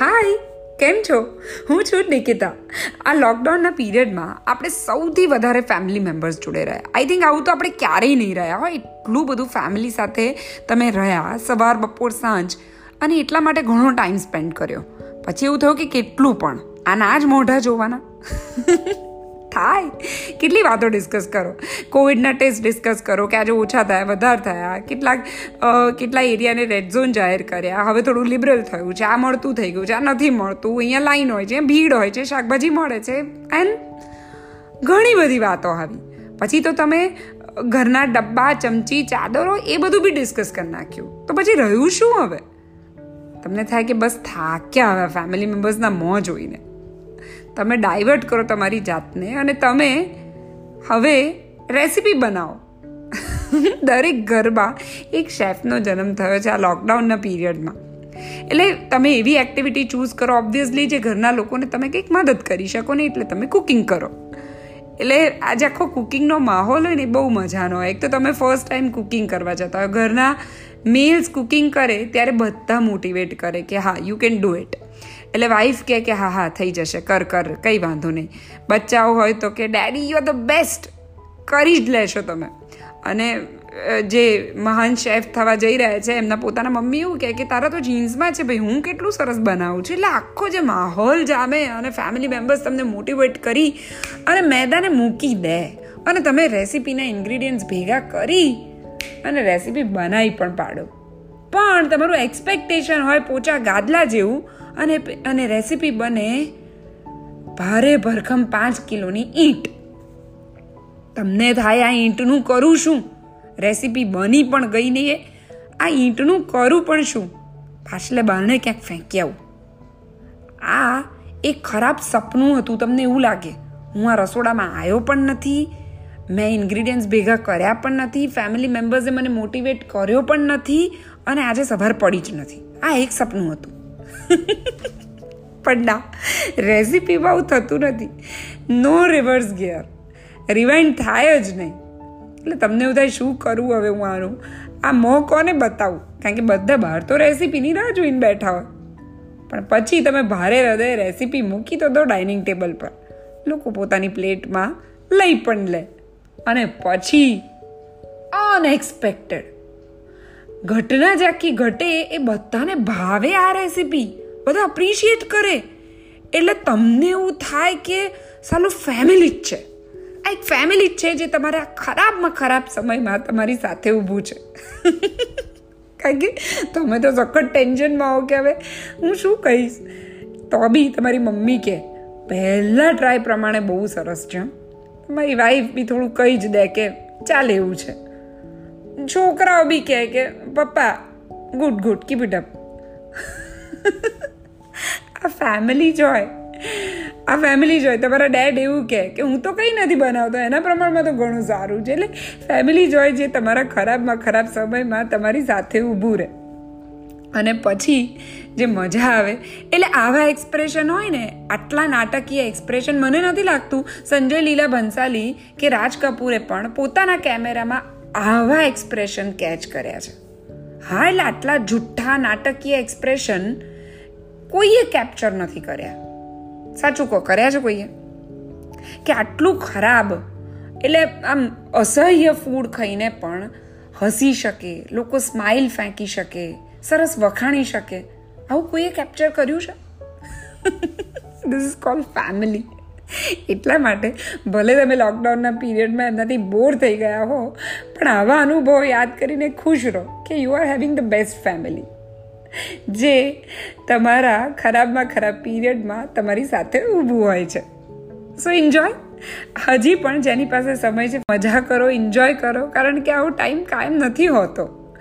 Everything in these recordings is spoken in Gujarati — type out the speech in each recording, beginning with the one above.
હાય, કેમ છો? હું છું નિકિતા. આ લોકડાઉનના પીરિયડમાં આપણે સૌથી વધારે ફેમિલી મેમ્બર્સ જોડે રહ્યા. આઈ થિંક આવું તો આપણે ક્યારેય નહીં રહ્યા. હોય એટલું બધું ફેમિલી સાથે તમે રહ્યા સવાર, બપોર, સાંજ, અને એટલા માટે ઘણો ટાઈમ સ્પેન્ડ કર્યો. પછી એવું થયું કે કેટલું પણ. આના જ મોઢા જોવાના. થાય કેટલી વાતો ડિસ્કસ કરો? કોવિડના ટેસ્ટ ડિસ્કસ કરો કે આજે ઓછા થયા, વધારે થયા. કેટલાક કેટલા એરિયાને રેડ ઝોન જાહેર કર્યા. હવે થોડું લિબરલ થયું છે. આ મળતું થઈ ગયું છે, આ નથી મળતું. અહીંયા લાઈન હોય છે ભીડ હોય છે, શાકભાજી મળે છે. એન્ડ ઘણી બધી વાતો આવી. પછી તો તમે ઘરના ડબ્બા, ચમચી, ચાદરો એ બધું બી ડિસ્કસ કરી નાખ્યું. તો પછી રહ્યું શું હવે? તમને થાય કે બસ થાક્યા હવે ફેમિલી મેમ્બર્સના મોં જોઈને. તમે ડાયવર્ટ કરો તમારી જાતને અને તમે હવે રેસીપી બનાવો. દરેક ઘરમાં એક શેફનો જન્મ થયો છે આ લોકડાઉનના પીરિયડમાં એટલે તમે એવી એક્ટિવિટી ચૂઝ કરો ઓબ્વિયસલી જે ઘરના લોકોને તમે કંઈક મદદ કરી શકો ને એટલે તમે કુકિંગ કરો. એટલે આજે આખો કુકિંગનો માહોલ હોય ને બહુ મજાનો હોય. એક તો તમે ફર્સ્ટ ટાઈમ કુકિંગ કરવા જતા હોય. ઘરના મેલ્સ કુકિંગ કરે ત્યારે બધા મોટિવેટ કરે કે હા યુ કેન ડુ ઇટ એટલે વાઈફ કહે કે, હા હા, થઈ જશે, કર કર, કંઈ વાંધો નહીં. બચ્ચાઓ હોય તો કે daddy you are the best કરી જ લેશો તમે. અને જે મહાન શેફ થવા જઈ રહ્યા છે, એમના પોતાના મમ્મી એવું કહે કે, તારા તો જીન્સમાં છે ભાઈ, હું કેટલું સરસ બનાવું છું. એટલે આખો જે માહોલ જામે અને ફેમિલી મેમ્બર્સ તમને મોટિવેટ કરી અને મેદાને મૂકી દે. અને તમે રેસીપીના ઇન્ગ્રીડિયન્ટ્સ ભેગા કરી અને રેસીપી બનાવી પણ પાડો. પણ તમારું એક્સપેક્ટેશન હોય પોચા ગાદલા જેવું અને અને રેસીપી બને ભારે ભરખમ પાંચ કિલોની ઈંટ. તમને થાય આ ઈંટનું કરું શું? રેસીપી બની પણ ગઈ નહીં આ ઈંટનું કરું પણ શું? પાછલે બારણે ક્યાંક ફેંકી આવું. આ એક ખરાબ સપનું હતું તમને એવું લાગે. હું આ રસોડામાં આવ્યો પણ નથી. મેં ઇન્ગ્રીડિયન્ટ્સ ભેગા કર્યા પણ નથી. ફેમિલી મેમ્બર્સે મને મોટિવેટ કર્યો પણ નથી. અને આજે સભર પડી જ નથી. આ એક સપનું હતું. પણ ના રેસીપીમાં આવું થતું નથી. નો રિવર્સ ગિયર રિવાઇન્ડ થાય જ નહીં. એટલે તમને એવું થાય શું કરવું હવે હું આનું? આ મો કોને બતાવું? કારણ કે બધા બહાર તો રેસીપીની રાહ જોઈને બેઠા હોય. પણ પછી તમે ભારે હૃદય રેસીપી મૂકી તો દો ડાઇનિંગ ટેબલ પર. લોકો પોતાની પ્લેટમાં લઈ પણ લે. અને પછી અનએક્સપેક્ટેડ ઘટના જ આખી ઘટે એ બધાને ભાવે આ રેસીપી બધા અપ્રિશિએટ કરે. એટલે તમને એવું થાય કે સાલું ફેમિલી જ છે. આ એક ફેમિલી જ છે જે તમારા ખરાબમાં ખરાબ સમયમાં તમારી સાથે ઊભું છે. કારણ કે તમે તો સખત ટેન્શનમાં હો કે હવે હું શું કહીશ? તો બી તમારી મમ્મી કે, પહેલાં ટ્રાય પ્રમાણે બહુ સરસ છે. મારી વાઈફ બી થોડું કહી જ દે કે, ચાલે એવું છે. છોકરાઓ બી કહે કે, પપ્પા, good good keep it up આ ફેમિલી જોય આ ફેમિલી જોય તમારા ડેડ એવું કહે કે, હું તો કંઈ નથી બનાવતો, એના પ્રમાણમાં તો ઘણું સારું છે. એટલે ફેમિલી જોય જે તમારા ખરાબમાં, ખરાબ સમયમાં તમારી સાથે ઊભું રહે. અને પછી જે મજા આવે, એટલે આવા એક્સપ્રેશન હોય ને, આટલા નાટકીય એક્સપ્રેશન મને નથી લાગતું. સંજય લીલા ભંસાલી કે રાજ કપૂરે પણ પોતાના કેમેરામાં આવા એક્સપ્રેશન કેચ કર્યા છે. હા એટલે આટલા જુઠ્ઠા નાટકીય એક્સપ્રેશન કોઈએ કેપ્ચર નથી કર્યા? સાચું કહો, કર્યા છે કોઈએ? કે આટલું ખરાબ, એટલે આમ અસહ્ય ફૂડ ખાઈને પણ હસી શકે, લોકો સ્માઇલ ફેંકી શકે, સરસ વખાણી શકે. આવું કોઈએ કેપ્ચર કર્યું છે? ધીસ ઇઝ કોલ ફેમિલી એટલા માટે, ભલે તમે લોકડાઉનના પીરિયડમાં એમનાથી બોર થઈ ગયા હો, પણ આવા અનુભવો યાદ કરીને ખુશ રહો કે you are having the best family જે તમારા ખરાબમાં ખરાબ પીરિયડમાં તમારી સાથે ઊભું હોય છે. સો એન્જોય હજી પણ જેની પાસે સમય છે, મજા કરો એન્જોય કરો, કારણ કે આવો ટાઈમ કાયમ નથી હોતો.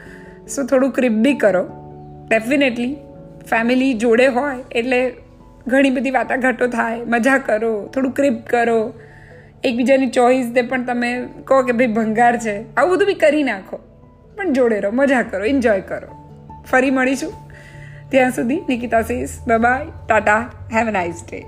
સો થોડું ક્રિપ બી કરો. ડેફિનેટલી ફેમિલી જોડે હોય એટલે ઘણી બધી વાટાઘાટો થાય, મજા કરો, થોડું ક્રિપ કરો. એકબીજાની ચોઈસને પણ તમે કહો કે ભાઈ ભંગાર છે. આવું બધું બી કરી નાખો. પણ જોડે રહો, મજા કરો એન્જોય કરો. ફરી મળીશું. ત્યાં સુધી Nikita sis bye tata have a nice day